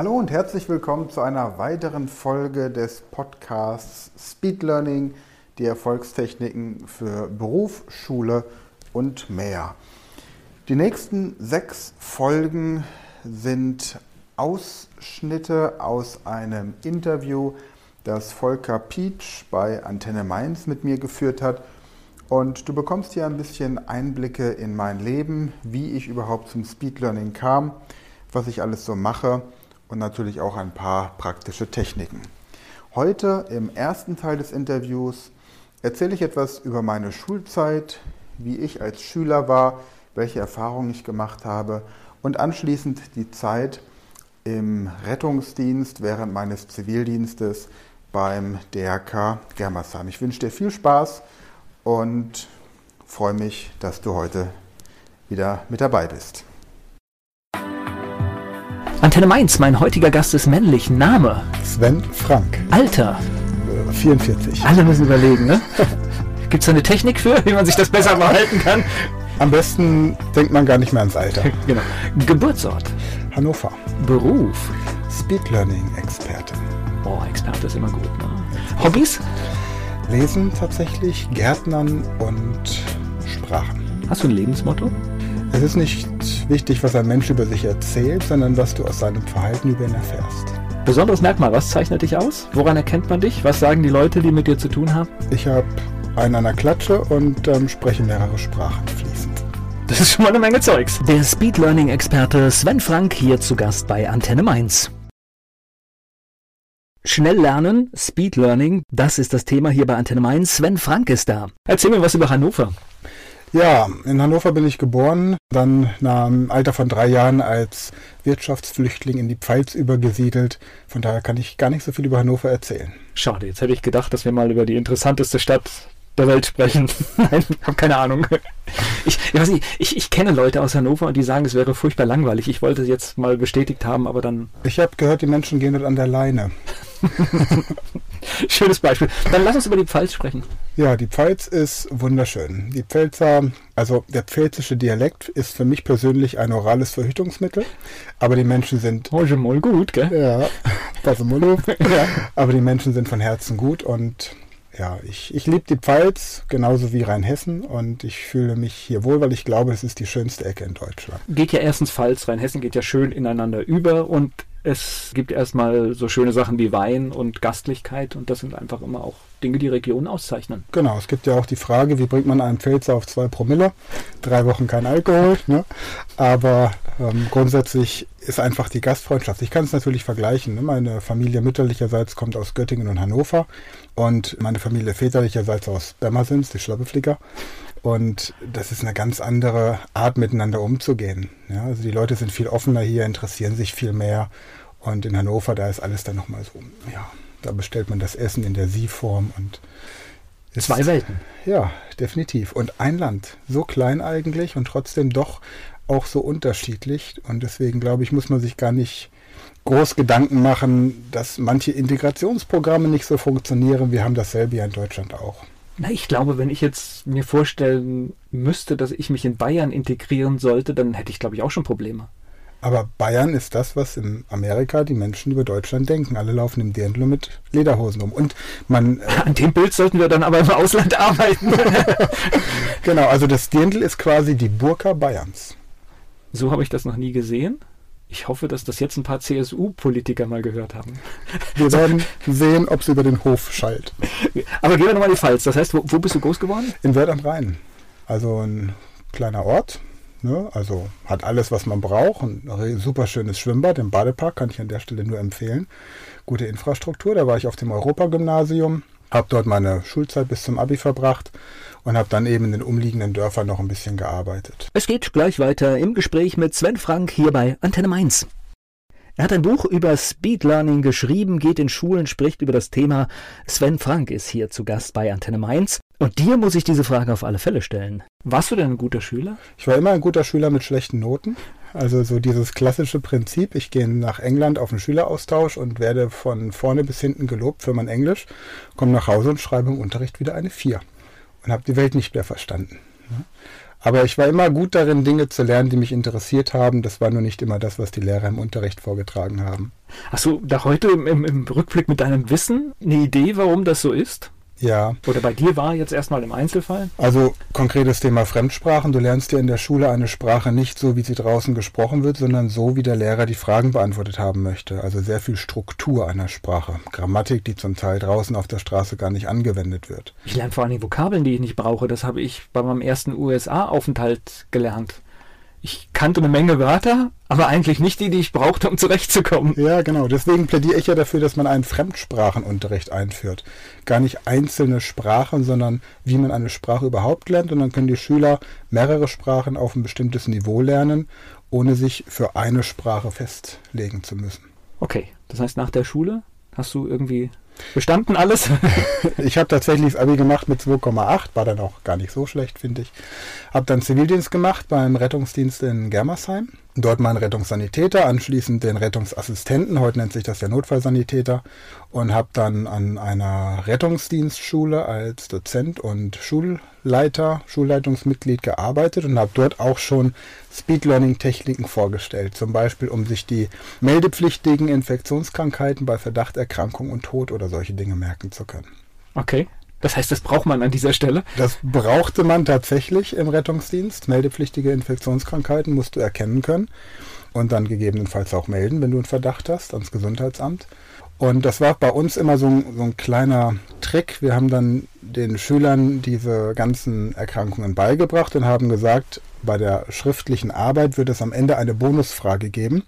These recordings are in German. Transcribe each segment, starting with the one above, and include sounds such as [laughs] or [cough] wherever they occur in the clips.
Hallo und herzlich willkommen zu einer weiteren Folge des Podcasts Speed Learning, die Erfolgstechniken für Beruf, Schule und mehr. Die nächsten sechs Folgen sind Ausschnitte aus einem Interview, das Volker Pietsch bei Antenne Mainz mit mir geführt hat. Und du bekommst hier ein bisschen Einblicke in mein Leben, wie ich überhaupt zum Speed Learning kam, was ich alles so mache und natürlich auch ein paar praktische Techniken. Heute im ersten Teil des Interviews erzähle ich etwas über meine Schulzeit, wie ich als Schüler war, welche Erfahrungen ich gemacht habe und anschließend die Zeit im Rettungsdienst während meines Zivildienstes beim DRK Germersheim. Ich wünsche dir viel Spaß und freue mich, dass du heute wieder mit dabei bist. Antenne Mainz, mein heutiger Gast ist männlich. Name? Sven Frank. Alter? 44. Alle müssen überlegen, ne? [laughs] Gibt es eine Technik für, wie man sich das besser behalten kann? Am besten denkt man gar nicht mehr ans Alter. [laughs] genau. Geburtsort? Hannover. Beruf? Speed Learning Experte. Oh, Experte ist immer gut. Ne? Hobbys? Lesen tatsächlich, Gärtnern und Sprachen. Hast du ein Lebensmotto? Es ist nicht wichtig, was ein Mensch über sich erzählt, sondern was du aus seinem Verhalten über ihn erfährst. Besonderes Merkmal, was zeichnet dich aus? Woran erkennt man dich? Was sagen die Leute, die mit dir zu tun haben? Ich habe einen an der Klatsche und ähm, spreche mehrere Sprachen fließend. Das ist schon mal eine Menge Zeugs. Der Speed Learning Experte Sven Frank hier zu Gast bei Antenne Mainz. Schnell lernen, Speed Learning, das ist das Thema hier bei Antenne Mainz. Sven Frank ist da. Erzähl mir was über Hannover. Ja, in Hannover bin ich geboren, dann nach einem Alter von drei Jahren als Wirtschaftsflüchtling in die Pfalz übergesiedelt. Von daher kann ich gar nicht so viel über Hannover erzählen. Schade, jetzt hätte ich gedacht, dass wir mal über die interessanteste Stadt der Welt sprechen. [laughs] Nein, habe keine Ahnung. Ich, ich, weiß nicht, ich, ich kenne Leute aus Hannover und die sagen, es wäre furchtbar langweilig. Ich wollte es jetzt mal bestätigt haben, aber dann. Ich habe gehört, die Menschen gehen dort an der Leine. [laughs] Schönes Beispiel. Dann lass uns über die Pfalz sprechen. Ja, die Pfalz ist wunderschön. Die Pfälzer, also der pfälzische Dialekt ist für mich persönlich ein orales Verhütungsmittel, aber die Menschen sind. Oh, schon mal gut, gell? Ja, [laughs] pass mal auf. [laughs] ja. Aber die Menschen sind von Herzen gut und ja, ich, ich liebe die Pfalz genauso wie Rheinhessen und ich fühle mich hier wohl, weil ich glaube, es ist die schönste Ecke in Deutschland. Geht ja erstens Pfalz, Rheinhessen geht ja schön ineinander über und es gibt erstmal so schöne Sachen wie Wein und Gastlichkeit und das sind einfach immer auch Dinge, die Regionen auszeichnen. Genau, es gibt ja auch die Frage, wie bringt man einen Pfälzer auf zwei Promille? Drei Wochen kein Alkohol, ne? aber ähm, grundsätzlich ist einfach die Gastfreundschaft. Ich kann es natürlich vergleichen. Ne? Meine Familie mütterlicherseits kommt aus Göttingen und Hannover und meine Familie väterlicherseits aus Bermersins, die Schlappeflicker. Und das ist eine ganz andere Art, miteinander umzugehen. Ja, also die Leute sind viel offener hier, interessieren sich viel mehr. Und in Hannover, da ist alles dann nochmal so, ja, da bestellt man das Essen in der Sie-Form und ist, Zwei Welten. Ja, definitiv. Und ein Land, so klein eigentlich und trotzdem doch auch so unterschiedlich. Und deswegen glaube ich, muss man sich gar nicht groß Gedanken machen, dass manche Integrationsprogramme nicht so funktionieren. Wir haben dasselbe ja in Deutschland auch. Na, ich glaube, wenn ich jetzt mir vorstellen müsste, dass ich mich in Bayern integrieren sollte, dann hätte ich, glaube ich, auch schon Probleme. Aber Bayern ist das, was in Amerika die Menschen über Deutschland denken. Alle laufen im Dirndl mit Lederhosen um. Und man. Äh An dem Bild sollten wir dann aber im Ausland arbeiten. [laughs] genau, also das Dirndl ist quasi die Burka Bayerns. So habe ich das noch nie gesehen. Ich hoffe, dass das jetzt ein paar CSU-Politiker mal gehört haben. Wir werden sehen, ob es über den Hof schallt. Aber gehen wir nochmal die Pfalz. Das heißt, wo, wo, bist du groß geworden? In Wörth am Rhein. Also ein kleiner Ort. Ne? Also hat alles, was man braucht. Ein super schönes Schwimmbad im Badepark kann ich an der Stelle nur empfehlen. Gute Infrastruktur. Da war ich auf dem Europagymnasium. Habe dort meine Schulzeit bis zum Abi verbracht und habe dann eben in den umliegenden Dörfern noch ein bisschen gearbeitet. Es geht gleich weiter im Gespräch mit Sven Frank hier bei Antenne Mainz. Er hat ein Buch über Speed Learning geschrieben, geht in Schulen, spricht über das Thema. Sven Frank ist hier zu Gast bei Antenne Mainz. Und dir muss ich diese Frage auf alle Fälle stellen. Warst du denn ein guter Schüler? Ich war immer ein guter Schüler mit schlechten Noten. Also so dieses klassische Prinzip, ich gehe nach England auf einen Schüleraustausch und werde von vorne bis hinten gelobt für mein Englisch, komme nach Hause und schreibe im Unterricht wieder eine 4 und habe die Welt nicht mehr verstanden. Aber ich war immer gut darin, Dinge zu lernen, die mich interessiert haben. Das war nur nicht immer das, was die Lehrer im Unterricht vorgetragen haben. Hast du da heute im, im Rückblick mit deinem Wissen eine Idee, warum das so ist? Ja. Oder bei dir war jetzt erstmal im Einzelfall? Also konkretes Thema Fremdsprachen. Du lernst ja in der Schule eine Sprache nicht so, wie sie draußen gesprochen wird, sondern so, wie der Lehrer die Fragen beantwortet haben möchte. Also sehr viel Struktur einer Sprache. Grammatik, die zum Teil draußen auf der Straße gar nicht angewendet wird. Ich lerne vor allem Vokabeln, die ich nicht brauche. Das habe ich bei meinem ersten USA-Aufenthalt gelernt ich kannte eine Menge Wörter, aber eigentlich nicht die, die ich brauchte, um zurechtzukommen. Ja, genau. Deswegen plädiere ich ja dafür, dass man einen Fremdsprachenunterricht einführt. Gar nicht einzelne Sprachen, sondern wie man eine Sprache überhaupt lernt. Und dann können die Schüler mehrere Sprachen auf ein bestimmtes Niveau lernen, ohne sich für eine Sprache festlegen zu müssen. Okay, das heißt, nach der Schule hast du irgendwie Bestanden alles? [laughs] ich habe tatsächlich das Abi gemacht mit 2,8, war dann auch gar nicht so schlecht, finde ich. Habe dann Zivildienst gemacht beim Rettungsdienst in Germersheim. Dort meinen Rettungssanitäter, anschließend den Rettungsassistenten, heute nennt sich das ja Notfallsanitäter, und habe dann an einer Rettungsdienstschule als Dozent und Schulleiter, Schulleitungsmitglied gearbeitet und habe dort auch schon Speed Learning Techniken vorgestellt, zum Beispiel um sich die meldepflichtigen Infektionskrankheiten bei Verdacht, Erkrankung und Tod oder solche Dinge merken zu können. Okay. Das heißt, das braucht man an dieser Stelle? Das brauchte man tatsächlich im Rettungsdienst. Meldepflichtige Infektionskrankheiten musst du erkennen können und dann gegebenenfalls auch melden, wenn du einen Verdacht hast, ans Gesundheitsamt. Und das war bei uns immer so ein, so ein, kleiner Trick. Wir haben dann den Schülern diese ganzen Erkrankungen beigebracht und haben gesagt, bei der schriftlichen Arbeit wird es am Ende eine Bonusfrage geben.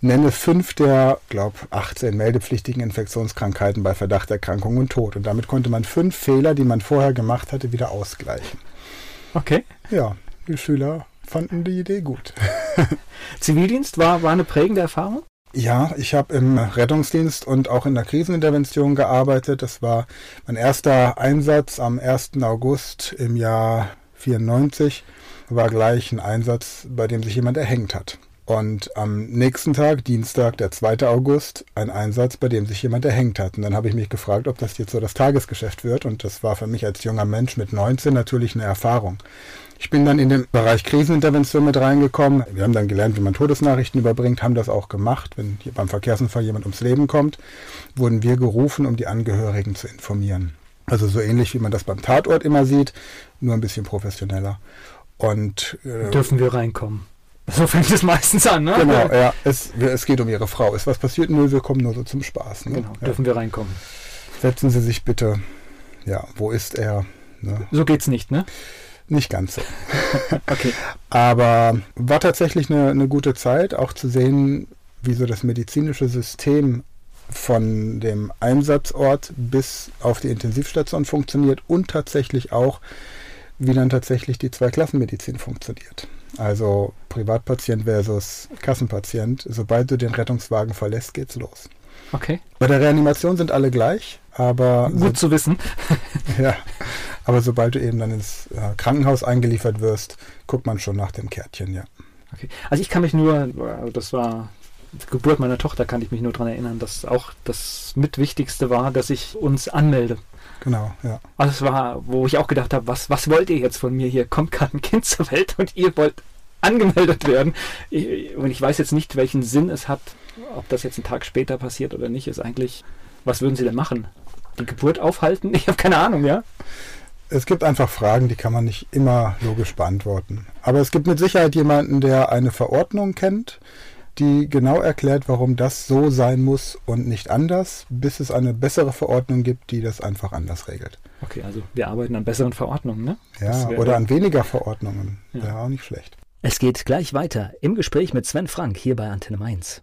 Nenne fünf der, glaube 18 meldepflichtigen Infektionskrankheiten bei Verdacht, Erkrankung und Tod. Und damit konnte man fünf Fehler, die man vorher gemacht hatte, wieder ausgleichen. Okay. Ja, die Schüler fanden die Idee gut. [laughs] Zivildienst war, war eine prägende Erfahrung? Ja, ich habe im Rettungsdienst und auch in der Krisenintervention gearbeitet. Das war mein erster Einsatz am 1. August im Jahr 94. War gleich ein Einsatz, bei dem sich jemand erhängt hat. Und am nächsten Tag, Dienstag, der 2. August, ein Einsatz, bei dem sich jemand erhängt hat. Und dann habe ich mich gefragt, ob das jetzt so das Tagesgeschäft wird. Und das war für mich als junger Mensch mit 19 natürlich eine Erfahrung. Ich bin dann in den Bereich Krisenintervention mit reingekommen. Wir haben dann gelernt, wie man Todesnachrichten überbringt, haben das auch gemacht. Wenn hier beim Verkehrsunfall jemand ums Leben kommt, wurden wir gerufen, um die Angehörigen zu informieren. Also so ähnlich, wie man das beim Tatort immer sieht, nur ein bisschen professioneller. Und äh, dürfen wir reinkommen. So fängt es meistens an, ne? Genau, [laughs] ja. Es, es geht um Ihre Frau. Ist was passiert? Nö, wir kommen nur so zum Spaß. Ne? Genau, dürfen ja. wir reinkommen. Setzen Sie sich bitte. Ja, wo ist er? Ne? So geht's nicht, ne? Nicht ganz so. [laughs] okay. Aber war tatsächlich eine, eine gute Zeit, auch zu sehen, wie so das medizinische System von dem Einsatzort bis auf die Intensivstation funktioniert und tatsächlich auch, wie dann tatsächlich die Zweiklassenmedizin funktioniert. Also Privatpatient versus Kassenpatient. Sobald du den Rettungswagen verlässt, geht's los. Okay. Bei der Reanimation sind alle gleich, aber. Gut so, zu wissen. [laughs] ja. Aber sobald du eben dann ins äh, Krankenhaus eingeliefert wirst, guckt man schon nach dem Kärtchen, ja. Okay. Also ich kann mich nur, das war Geburt meiner Tochter, kann ich mich nur daran erinnern, dass auch das Mitwichtigste war, dass ich uns anmelde. Genau, ja. Also es war, wo ich auch gedacht habe, was, was wollt ihr jetzt von mir hier? Kommt gerade ein Kind zur Welt und ihr wollt angemeldet werden. Ich, und ich weiß jetzt nicht, welchen Sinn es hat, ob das jetzt einen Tag später passiert oder nicht, ist eigentlich, was würden sie denn machen? Die Geburt aufhalten? [laughs] Ich habe keine Ahnung, ja es gibt einfach Fragen, die kann man nicht immer logisch beantworten. Aber es gibt mit Sicherheit jemanden, der eine Verordnung kennt, die genau erklärt, warum das so sein muss und nicht anders, bis es eine bessere Verordnung gibt, die das einfach anders regelt. Okay, also wir arbeiten an besseren Verordnungen, ne? Ja, oder an weniger Verordnungen. Ja. Wäre auch nicht schlecht. Es geht gleich weiter im Gespräch mit Sven Frank hier bei Antenne Mainz.